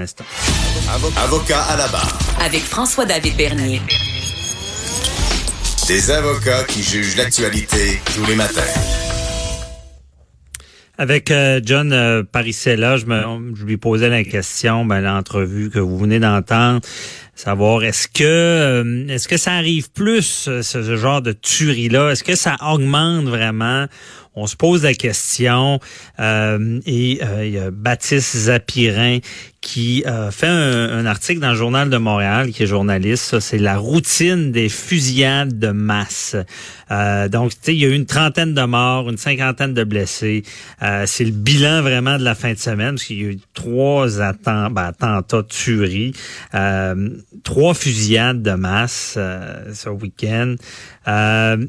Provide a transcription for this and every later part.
instant. Avocat à la barre. Avec François-David Bernier. Des avocats qui jugent l'actualité tous les matins. Avec euh, John euh, Parisella, je, me, je lui posais la question, ben, l'entrevue que vous venez d'entendre, savoir est-ce que euh, est-ce que ça arrive plus ce, ce genre de tuerie là Est-ce que ça augmente vraiment? On se pose la question euh, et euh, il y a Baptiste Zapirin qui euh, fait un, article dans le journal de Montréal, qui est journaliste. C'est la routine des fusillades de masse. donc, tu sais, il y a eu une trentaine de morts, une cinquantaine de blessés. c'est le bilan vraiment de la fin de semaine, parce qu'il y a eu trois attent ben, attentats, tueries, trois fusillades de masse ce week-end,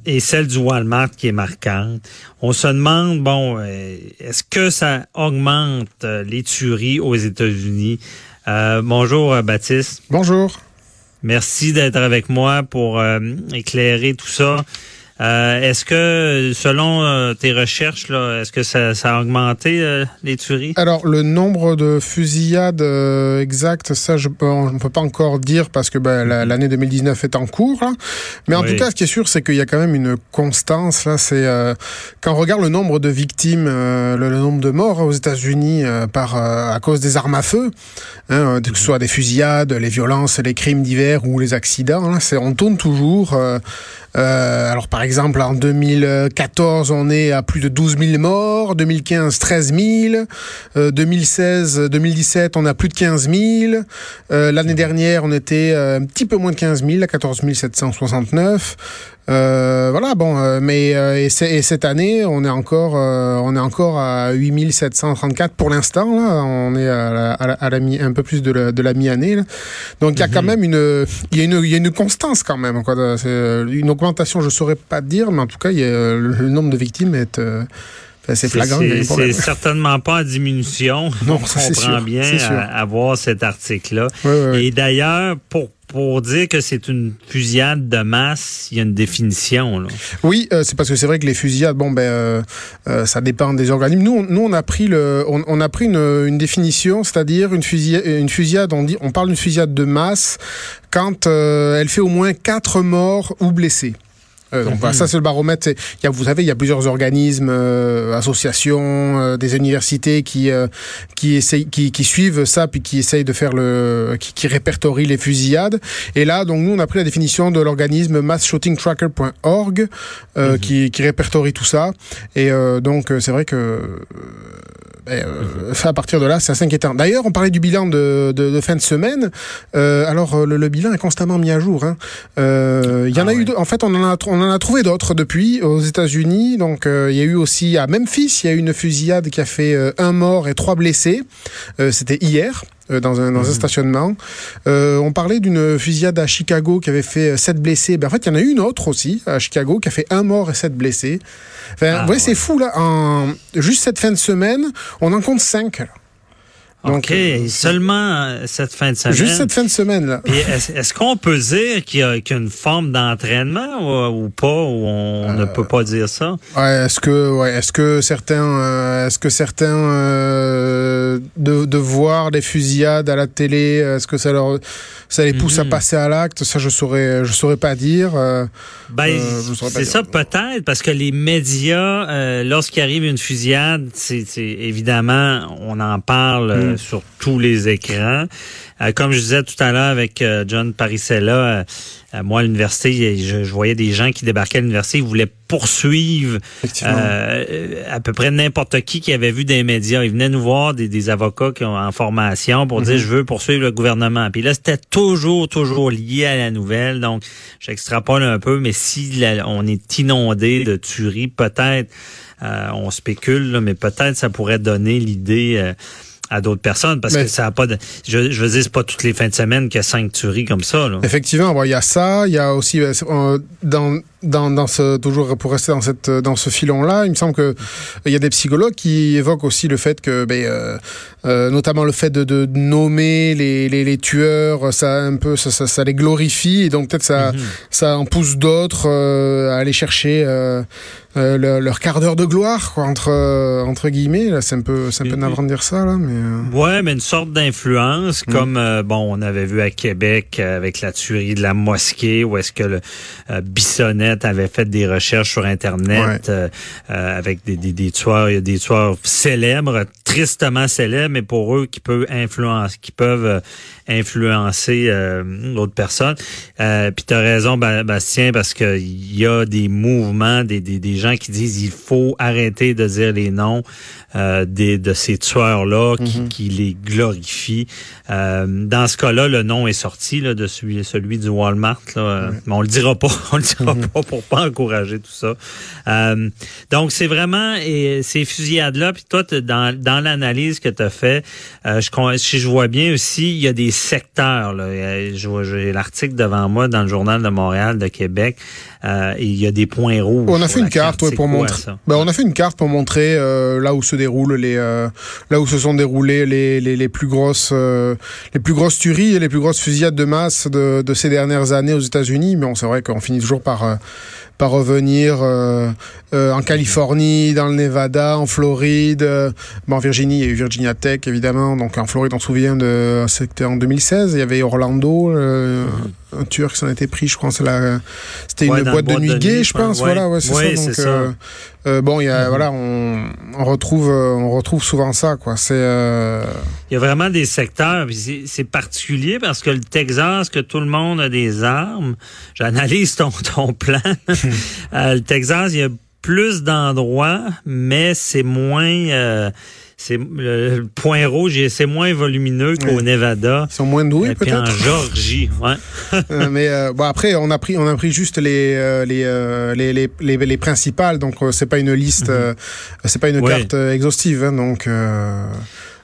et celle du Walmart qui est marquante. On se demande, bon, euh, est-ce que ça augmente euh, les tueries aux États-Unis? Euh, bonjour, Baptiste. Bonjour. Merci d'être avec moi pour éclairer tout ça. Euh, est-ce que, selon euh, tes recherches, là, est-ce que ça, ça, a augmenté euh, les tueries? Alors, le nombre de fusillades exact, ça, je ne peut pas encore dire parce que ben, l'année 2019 est en cours. Mais en tout cas, ce qui est sûr, c'est qu'il y a quand même une constance. Là, c'est quand on regarde le nombre de victimes, le, nombre de morts aux États-Unis par à cause des armes à feu, hein, que ce soit des fusillades, les violences, les crimes divers ou les accidents. Là, on tourne toujours. Alors, par exemple, en 2014, on est à plus de 12 000 morts. 2015, 13 000. 2016, 2017, on a plus de 15 000. Euh, l'année dernière, on était euh, un petit peu moins de 15 000, à 14 769. Euh, voilà, bon, euh, mais euh, et, et, cette année, on est encore, on est encore à 8734 pour l'instant. Là, on est à, la, à, la, mi, un peu plus de la, de la mi-année. Donc il y a quand mhm. même une, il y a une, il y a une constance quand même. Quoi. Une augmentation, je saurais pas dire, mais en tout cas, il y a, le, nombre de victimes est c'est flagrant. C'est certainement pas en diminution. Non, on comprend bien à, voir cet article-là. Et d'ailleurs, pour pour dire que c'est une fusillade de masse, il y a une définition. Là. Oui, euh, c'est parce que c'est vrai que les fusillades, bon ben, euh, euh, ça dépend des organismes. Nous, on, nous, on a pris le, on, on a pris une, une définition, c'est-à-dire une fusillade, une fusillade. On dit, on parle d'une fusillade de masse quand elle fait au moins quatre morts ou blessés. Euh, donc voilà, ça c'est le baromètre. Il y a, vous savez, il y a plusieurs organismes, euh, associations, euh, des universités qui qui essayent, qui, qui, suivent ça puis qui essayent de faire le, qui, qui répertorient les fusillades. Et là, donc nous on a pris la définition de l'organisme massshootingtracker.org mhm. qui, qui répertorie tout ça. Et donc c'est vrai que ben, euh, à partir de là, c'est assez inquiétant. D'ailleurs, on parlait du bilan de, de, de fin de semaine. Euh, alors, le, le, bilan est constamment mis à jour. Hein. Euh, il y en a ah eu, en fait, on en a, on en a trouvé d'autres depuis aux États-Unis. Donc, euh, il y a eu aussi à Memphis, il y a eu une fusillade qui a fait euh, un mort et trois blessés. C'était hier. Euh, dans un, dans un mhm. stationnement. Euh, on parlait d'une fusillade à Chicago qui avait fait sept blessés. Ben, en fait, il y en a eu une autre aussi à Chicago qui a fait un mort et sept blessés. Enfin, ah, ouais. c'est fou, là. En, juste cette fin de semaine, on en compte cinq. Donc, OK, euh, seulement euh, cette fin de semaine. Juste cette fin de semaine, là. Est-ce qu'on peut dire qu'il y, a une forme d'entraînement ou, pas, ou on ne peut pas dire ça? Ouais, est-ce que, ouais, est-ce que certains, euh, est-ce que certains, euh, de, de voir des fusillades à la télé, est-ce que ça leur, ça les pousse à mhm. passer à l'acte? Ça, je saurais, je saurais pas dire. ben, c'est ça peut-être, parce que les médias, lorsqu'il arrive une fusillade, c'est évidemment, on en parle. Mhm. Euh, sur tous les écrans. Euh, comme je disais tout à l'heure avec euh, John Parisella, moi à l'université, je, voyais des gens qui débarquaient à l'université, ils voulaient poursuivre à peu près n'importe qui qui avait vu des médias. Ils venaient nous voir, des, avocats qui ont en formation pour dire mhm. je veux poursuivre le gouvernement. Puis là, c'était toujours, toujours lié à la nouvelle. Donc, j'extrapole un peu, mais si on est inondé de tueries, peut-être, on spécule, mais peut-être ça pourrait donner l'idée à d'autres personnes parce que ça a pas de je, je veux dire c'est pas toutes les fins de semaine qu'il y a cinq tueries comme ça là. Effectivement, il y a ça, il y a aussi euh, dans dans, dans ce toujours pour rester dans cette dans ce filon là, il me semble que il y a des psychologues qui évoquent aussi le fait que ben, euh, euh, notamment le fait de, de nommer les, les, les, tueurs, ça un peu ça, ça, ça les glorifie et donc peut-être ça mm-hmm. ça en pousse d'autres euh, à aller chercher leur, quart d'heure de gloire, quoi, entre, entre guillemets. Là, c'est un peu, c'est un peu navrant de dire ça, là, mais. Ouais, mais une sorte d'influence, mm. comme bon, on avait vu à Québec avec la tuerie de la mosquée, où est-ce que le Avait fait des recherches sur Internet ouais. avec des, des, des tueurs, il y a des tueurs célèbres, tristement célèbres, mais pour eux qui peuvent influencer, qui peuvent influencer d'autres personnes. Puis tu as raison, Bastien, parce que il y a des mouvements, des, des, des gens qui disent il faut arrêter de dire les noms euh, des, de ces tueurs-là qui, mm -hmm. qui, les glorifient. Euh, dans ce cas-là, le nom est sorti là, de celui, celui du Walmart, là, mm -hmm. mais on le dira pas, on le dira mm -hmm. pas pour pas encourager tout ça. Euh, donc c'est vraiment et, ces fusillades-là. Puis toi, dans, dans l'analyse que tu as fait, euh, je, si je vois bien aussi, il y a des secteurs. J'ai l'article devant moi dans le journal de Montréal, de Québec. Euh, il y a des points rouges. On a fait une carte ouais, pour montrer. Ben, on a fait une carte pour montrer euh, là où se déroulent les euh, là où se sont déroulées les, les, les plus grosses euh, les plus grosses tueries et les plus grosses fusillades de masse de, de ces dernières années aux États-Unis. Mais on c'est vrai qu'on finit toujours par par revenir euh, euh, en Californie, dans le Nevada, en Floride, euh, bon, en Virginie, il y a eu Virginia Tech évidemment, donc en Floride on se souvient de c'était en 2016, il y avait Orlando, euh, un qui s'en était pris, je crois, c'est la c'était ouais, une boîte de nuit gay, je pense, ouais. voilà, ouais, c'est ouais, ça. Donc, ça. Euh, euh, bon, il y a, mm -hmm. voilà, on, on retrouve, on retrouve souvent ça, quoi. C'est. Euh... Il y a vraiment des secteurs, c'est particulier parce que le Texas, que tout le monde a des armes. J'analyse ton ton plan. euh, le Texas, il y a plus d'endroits, mais c'est moins. Euh, c'est le point rouge, c'est moins volumineux qu'au oui. Nevada. Ils sont moins doués peut-être. En Georgie, ouais. euh, mais euh, bon après on a pris on a pris juste les euh, les, les, les, les, les principales donc c'est pas une liste mm -hmm. c'est pas une carte exhaustive hein, donc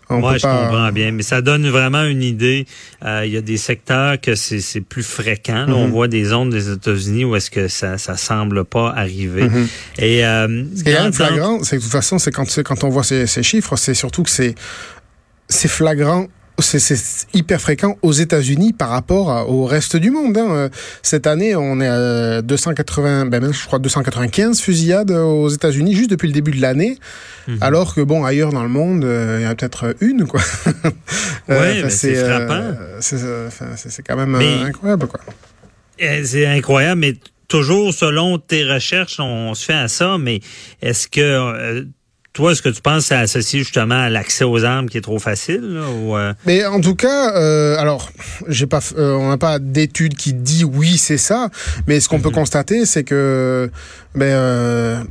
ouais, je pas... comprends bien, mais ça donne vraiment une idée. Euh, il y a des secteurs que c'est plus fréquent. Là, mm -hmm. On voit des zones des États-Unis où est-ce que ça ça semble pas arriver. Mm -hmm. Et euh, ce qui est flagrant, c'est de toute façon, c'est quand quand on voit ces, ces chiffres, c'est surtout que c'est c'est flagrant c'est hyper fréquent aux États-Unis par rapport à, au reste du monde. Hein. Cette année, on est à 280, ben je crois 295 fusillades aux États-Unis juste depuis le début de l'année, -hmm. alors que bon ailleurs dans le monde, euh, il y en a peut-être une quoi. Oui, euh, c'est frappant. c'est quand même mais, incroyable quoi. C'est incroyable, mais toujours selon tes recherches, on se fait à ça. Mais est-ce que euh, toi, est-ce que tu penses que c'est associé justement à l'accès aux armes qui est trop facile? Là, ou euh... Mais en tout cas, euh, alors, j'ai pas, euh, on n'a pas d'étude qui dit oui, c'est ça. Mais ce qu'on mm -hmm. peut constater, c'est que, ben,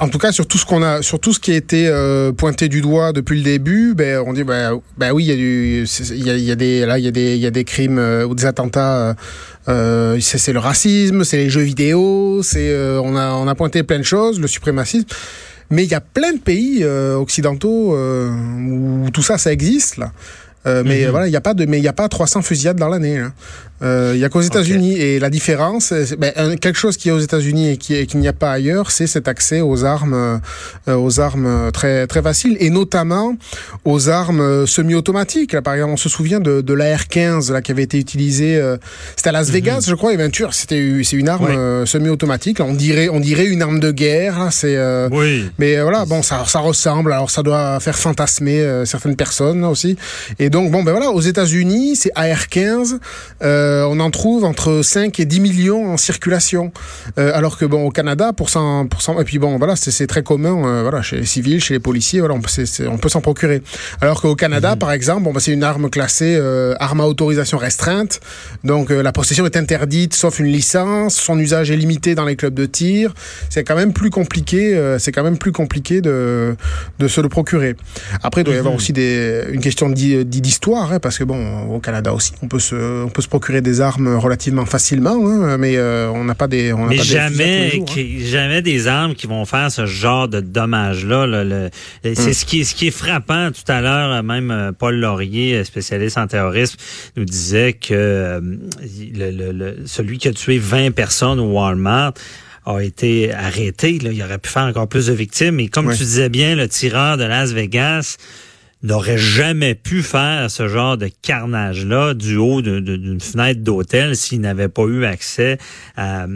en tout cas, sur tout ce qu'on a, sur tout ce qui a été pointé du doigt depuis le début, ben, on dit, ben, ben oui, il y a du, il y a, y a, des, là, il y a des, il y a des crimes ou des attentats. Euh, c'est le racisme, c'est les jeux vidéo, c'est on a on a pointé plein de choses, le suprémacisme. Mais il y a plein de pays euh, occidentaux euh, où tout ça, ça existe là. Euh, mais mm -hmm. voilà, il n'y a pas de, mais il a pas 300 fusillades dans l'année. Hein. Euh, il y a qu'aux États-Unis okay. et la différence, ben, quelque chose qui est aux États-Unis et qui, n'y a pas ailleurs, c'est cet accès aux armes, euh, aux armes très très faciles et notamment aux armes semi-automatiques. Par exemple, on se souvient de, de l'AR-15 là qui avait été utilisée, euh, c'était à Las Vegas, mm -hmm. je crois, Venture. C'était c'est une arme semi-automatique. On dirait on dirait une arme de guerre. C'est oui. mais voilà, bon, ça ça ressemble. Alors ça doit faire fantasmer certaines personnes aussi. Et donc bon ben voilà, aux États-Unis, c'est AR-15. Euh, euh, on en trouve entre 5 et 10 millions en circulation. Euh, alors que bon, au Canada, pour 100, pour 100 et puis bon, voilà, c'est très commun, euh, voilà, chez les civils, chez les policiers, voilà, on, c est, c est, on peut s'en procurer. Alors qu'au Canada, mmh. par exemple, bon, bah, c'est une arme classée euh, arme à autorisation restreinte, donc euh, la possession est interdite sauf une licence, son usage est limité dans les clubs de tir. C'est quand même plus compliqué, c'est quand même plus compliqué de, de se le procurer. Après, il doit y avoir mmh. aussi des, une question d'histoire, hein, parce que bon, au Canada aussi, on peut se, on peut se procurer des armes relativement facilement, hein, mais euh, on n'a pas des. On mais pas jamais, des jours, hein. jamais des armes qui vont faire ce genre de dommages-là. Là, le, c'est hum. ce, qui, ce qui est frappant. Tout à l'heure, même euh, Paul Laurier, spécialiste en terrorisme, nous disait que euh, le, le, celui qui a tué 20 personnes au Walmart, a été arrêté. Là. Il aurait pu faire encore plus de victimes. Et comme tu disais bien, le tireur de Las Vegas n'aurait jamais pu faire ce genre de carnage-là du haut d'une fenêtre d'hôtel s'il n'avait pas eu accès à,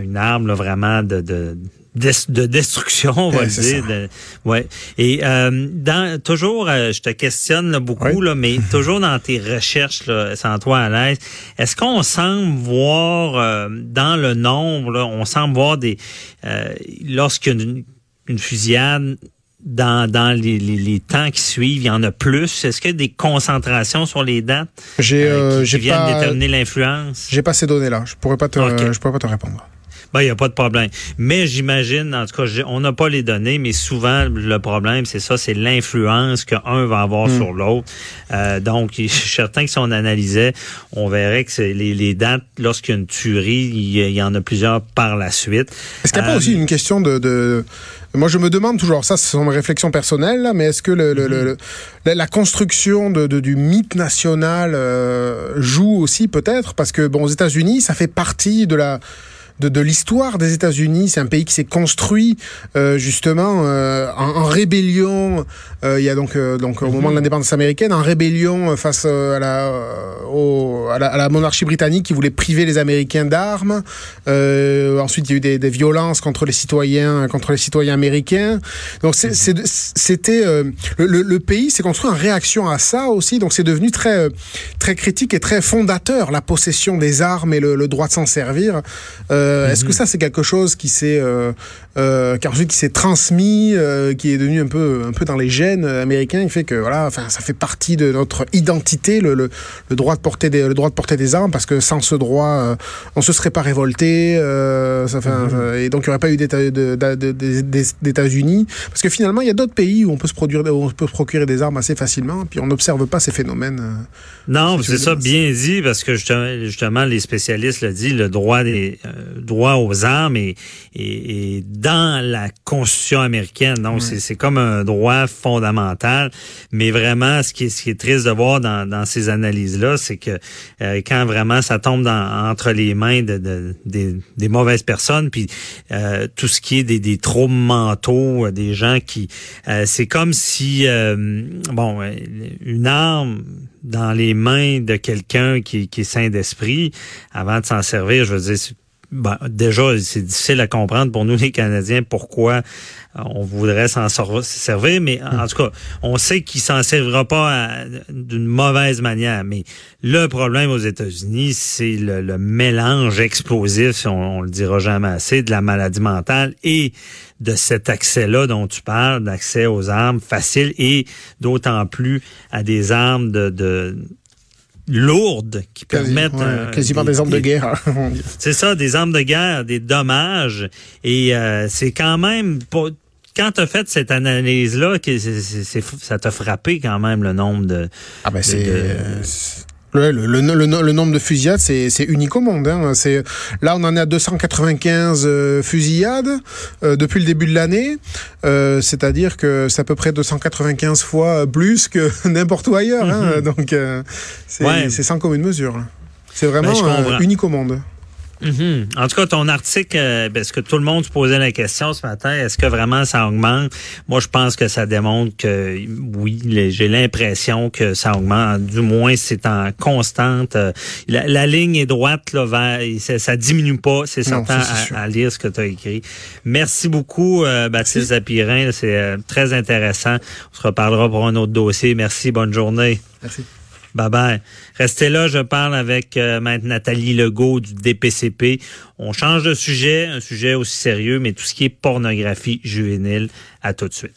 une arme vraiment de, de de destruction, on va dire. ouais. Et euh, dans toujours, euh, je te questionne beaucoup là, mais toujours dans tes recherches, là, sans toi à l'aise, est-ce qu'on semble voir euh, dans le nombre, là, on semble voir des lorsqu'il y a une, une fusillade dans, dans les, les, les, temps qui suivent, il y en a plus. Est-ce qu'il y a des concentrations sur les dates j'ai, euh, qui, viennent déterminer l'influence? J'ai pas ces données-là. Je pourrais pas te, je pourrais pas te répondre. Ben, il n'y a pas de problème. Mais j'imagine, en tout cas, on n'a pas les données, mais souvent, le problème, c'est ça, c'est l'influence qu'un va avoir hmm. sur l'autre. Euh, donc, je suis certain que si on analysait, on verrait que c'est les, les dates, lorsqu'il y a une tuerie, il y, en a plusieurs par la suite. Est-ce qu'il n'y a pas aussi euh, une question de, de... Moi, je me demande toujours, ça, ce sont mes réflexions personnelles, mais est-ce que le, le, hmm. la construction de, du mythe national euh, joue aussi peut-être? Parce que, bon, aux États-Unis, ça fait partie de la de, de l'histoire des États-Unis. C'est un pays qui s'est construit euh, justement euh, en, en, rébellion. Euh, il y a donc euh, donc au moment de mhm. l'indépendance américaine, en rébellion face à la, au, à la, à la monarchie britannique qui voulait priver les Américains d'armes. ensuite, il y a eu des, des, violences contre les citoyens contre les citoyens américains. Donc c'était le, le, le, pays s'est construit en réaction à ça aussi. Donc c'est devenu très très critique et très fondateur la possession des armes et le, le droit de s'en servir. Euh, euh, est-ce que mhm. ça c'est quelque chose qui s'est euh, euh, qui s'est transmis, euh, qui est devenu un peu un peu dans les gènes américains, qui fait que voilà, enfin ça fait partie de notre identité, le, le, le droit de porter des le droit de porter des armes, parce que sans ce droit, on se serait pas révolté, ça fait, mhm. et donc il n'y aurait pas eu d'États-Unis, parce que finalement il y a d'autres pays où on peut se produire, où on peut procurer des armes assez facilement, puis on n'observe pas ces phénomènes. non, c'est ça bien dit, parce que justement, justement les spécialistes le disent, le droit des droit aux armes et, et, dans la Constitution américaine. Donc, c'est comme un droit fondamental. Mais vraiment, ce qui est, ce qui est triste de voir dans, dans ces analyses-là, c'est que euh, quand vraiment ça tombe dans, entre les mains de, de des, des, mauvaises personnes, puis euh, tout ce qui est des, des troubles mentaux, euh, des gens qui... c'est comme si, bon, une arme dans les mains de quelqu'un qui, qui est sain d'esprit, avant de s'en servir, je veux dire, ben, déjà, c'est difficile à comprendre pour nous les Canadiens pourquoi euh, on voudrait s'en servir, mais en tout cas, on sait qu'il s'en servira pas d'une mauvaise manière. Mais le problème aux États-Unis, c'est le, mélange explosif, on, on le dira jamais assez, de la maladie mentale et de cet accès-là dont tu parles, d'accès aux armes faciles et d'autant plus à des armes de, de lourdes qui permettent euh, quasiment des, armes de guerre. c'est ça, des armes de guerre, des dommages, et euh, c'est quand même pas. Quand tu as fait cette analyse-là, ça t'a frappé quand même le nombre de. Ah ben c'est. Le, le, le, nombre de fusillades, c'est unique au monde. Hein. C'est là, on en est à 295 euh, fusillades euh, depuis le début de l'année. Euh, C'est-à-dire que c'est à peu près 295 fois plus que n'importe où ailleurs. Hein. Mhm. Donc, euh, c'est sans commune mesure. C'est vraiment ben, unique au monde. Mhm. En tout cas, ton article, euh, parce que tout le monde se posait la question ce matin, est-ce que vraiment ça augmente? Moi, je pense que ça démontre que oui, j'ai l'impression que ça augmente. Du moins, c'est en constante. Euh, la, ligne est droite là, vers, ça, ça diminue pas. C'est certain à, lire ce que tu as écrit. Merci beaucoup, euh, Baptiste Zapirin. C'est très intéressant. On se reparlera pour un autre dossier. Merci. Bonne journée. Merci. Bye bye. Restez là, je parle avec euh, Nathalie Legault du DPCP. On change de sujet, un sujet aussi sérieux, mais tout ce qui est pornographie juvénile, à tout de suite.